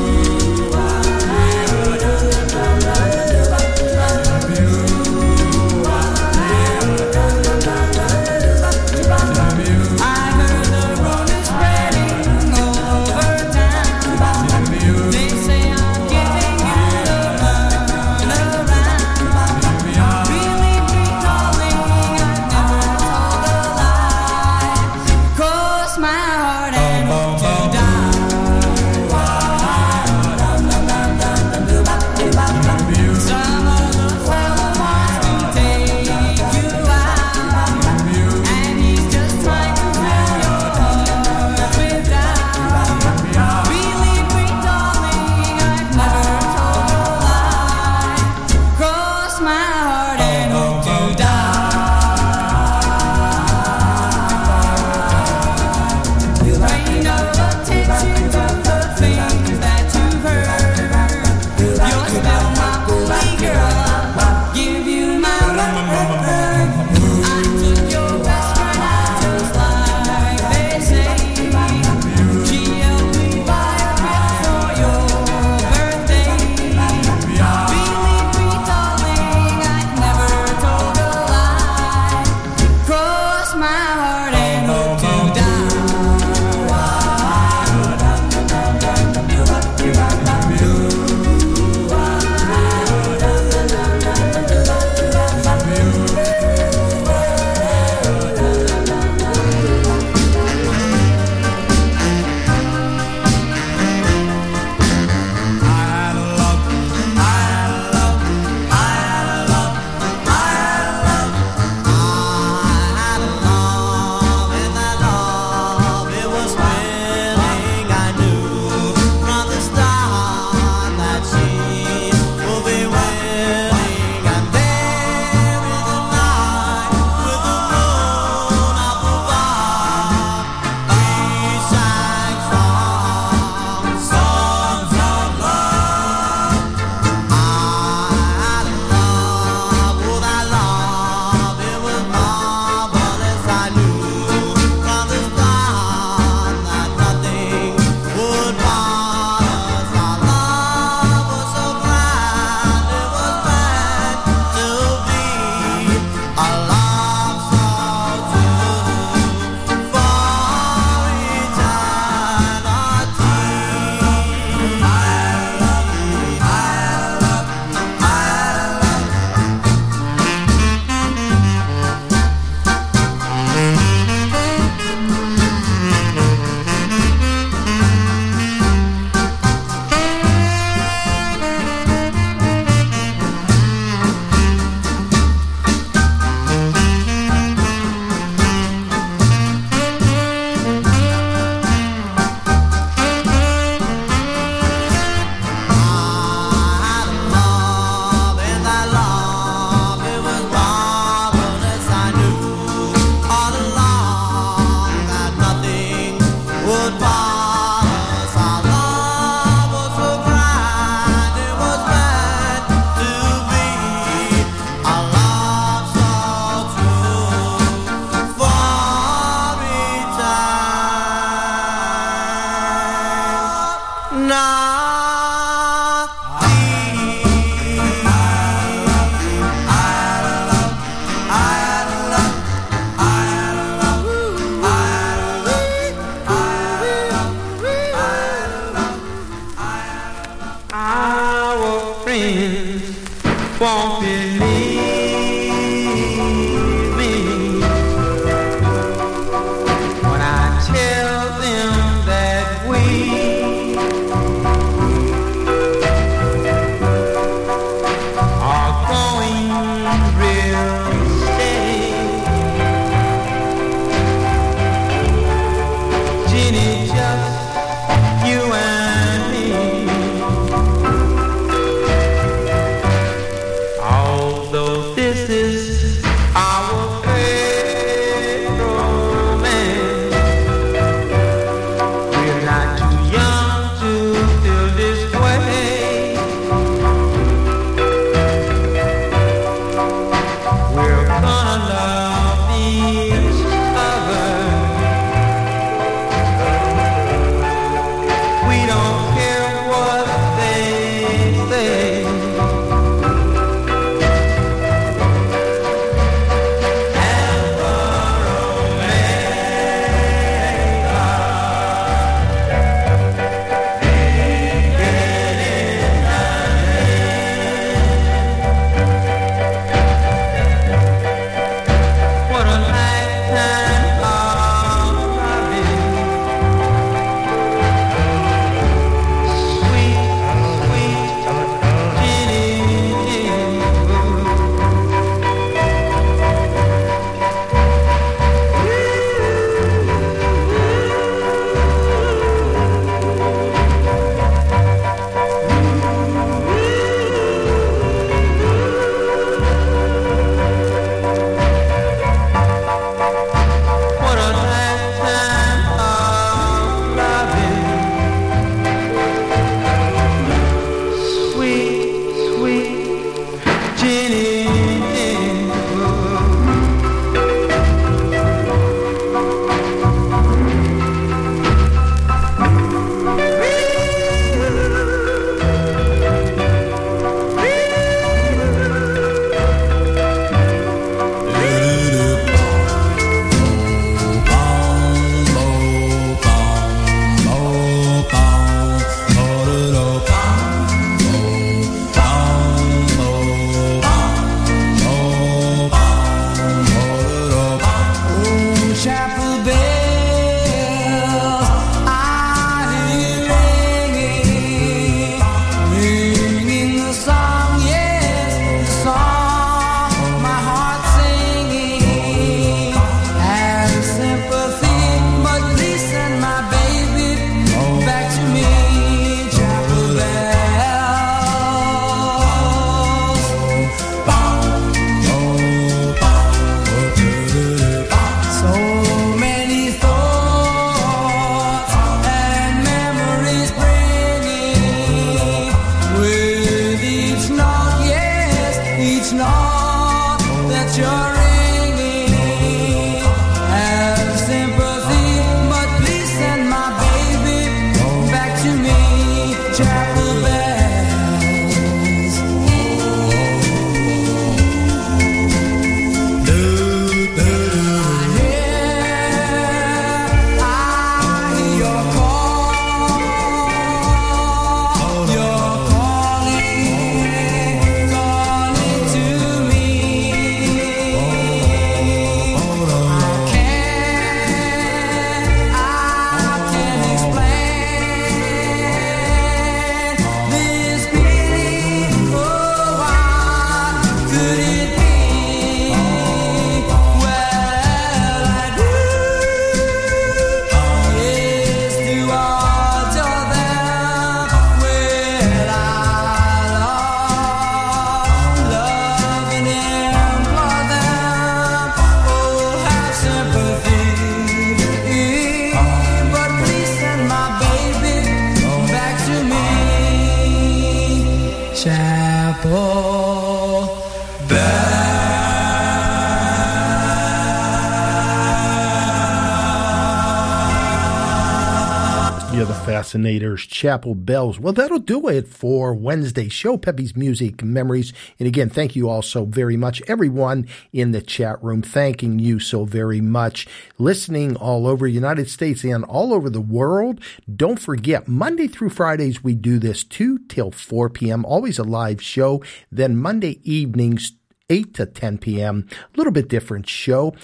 Fascinators, Chapel Bells. Well, that'll do it for Wednesday's show, Peppy's Music Memories. And again, thank you all so very much. Everyone in the chat room, thanking you so very much. Listening all over United States and all over the world. Don't forget, Monday through Fridays, we do this 2 till 4 p.m., always a live show. Then Monday evenings, 8 to 10 p.m. A little bit different show.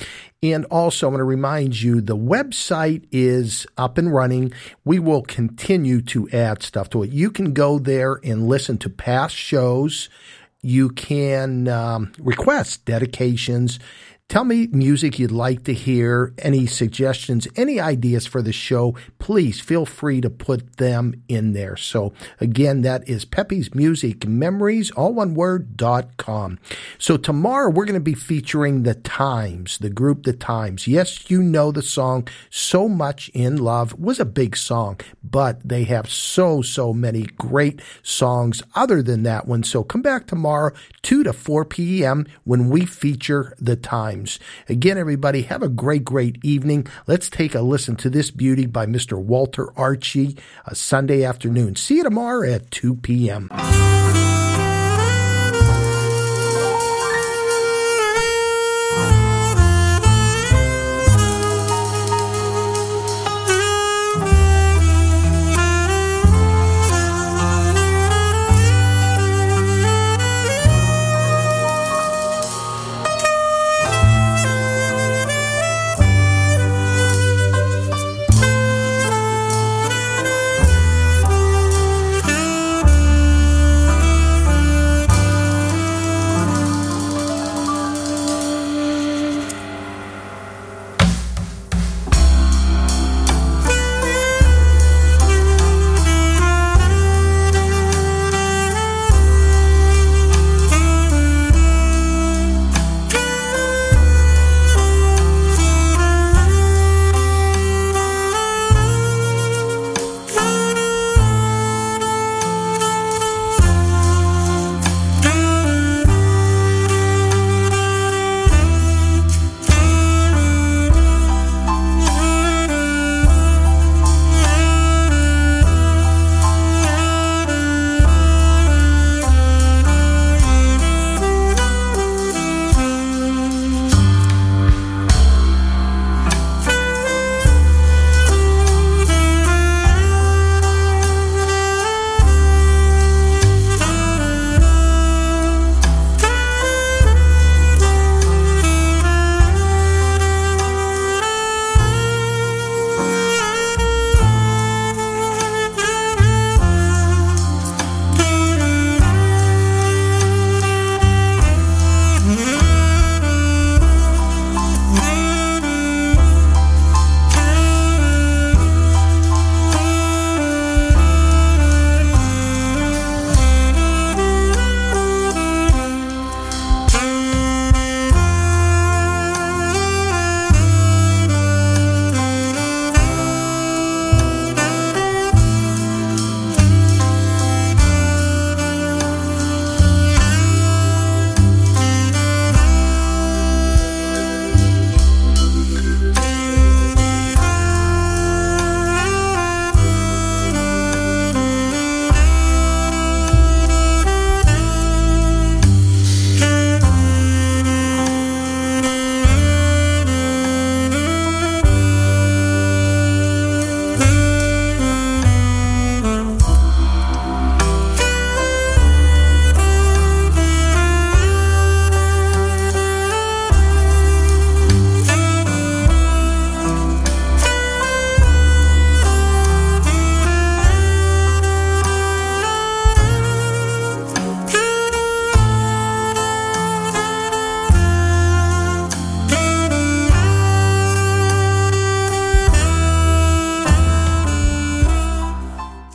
And also, I want to remind you the website is up and running. We will continue to add stuff to it. You can go there and listen to past shows. You can um, request dedications. Tell me music you'd like to hear, any suggestions, any ideas for the show. Please feel free to put them in there. So again, that is Peppy's Music Memories, all one word, dot com. So tomorrow we're going to be featuring The Times, the group The Times. Yes, you know the song So Much in Love was a big song, but they have so, so many great songs other than that one. So come back tomorrow, 2 to 4 p.m. when we feature The Times. Again, everybody, have a great, great evening. Let's take a listen to this beauty by Mr. Walter Archie, a Sunday afternoon. See you tomorrow at 2 p.m.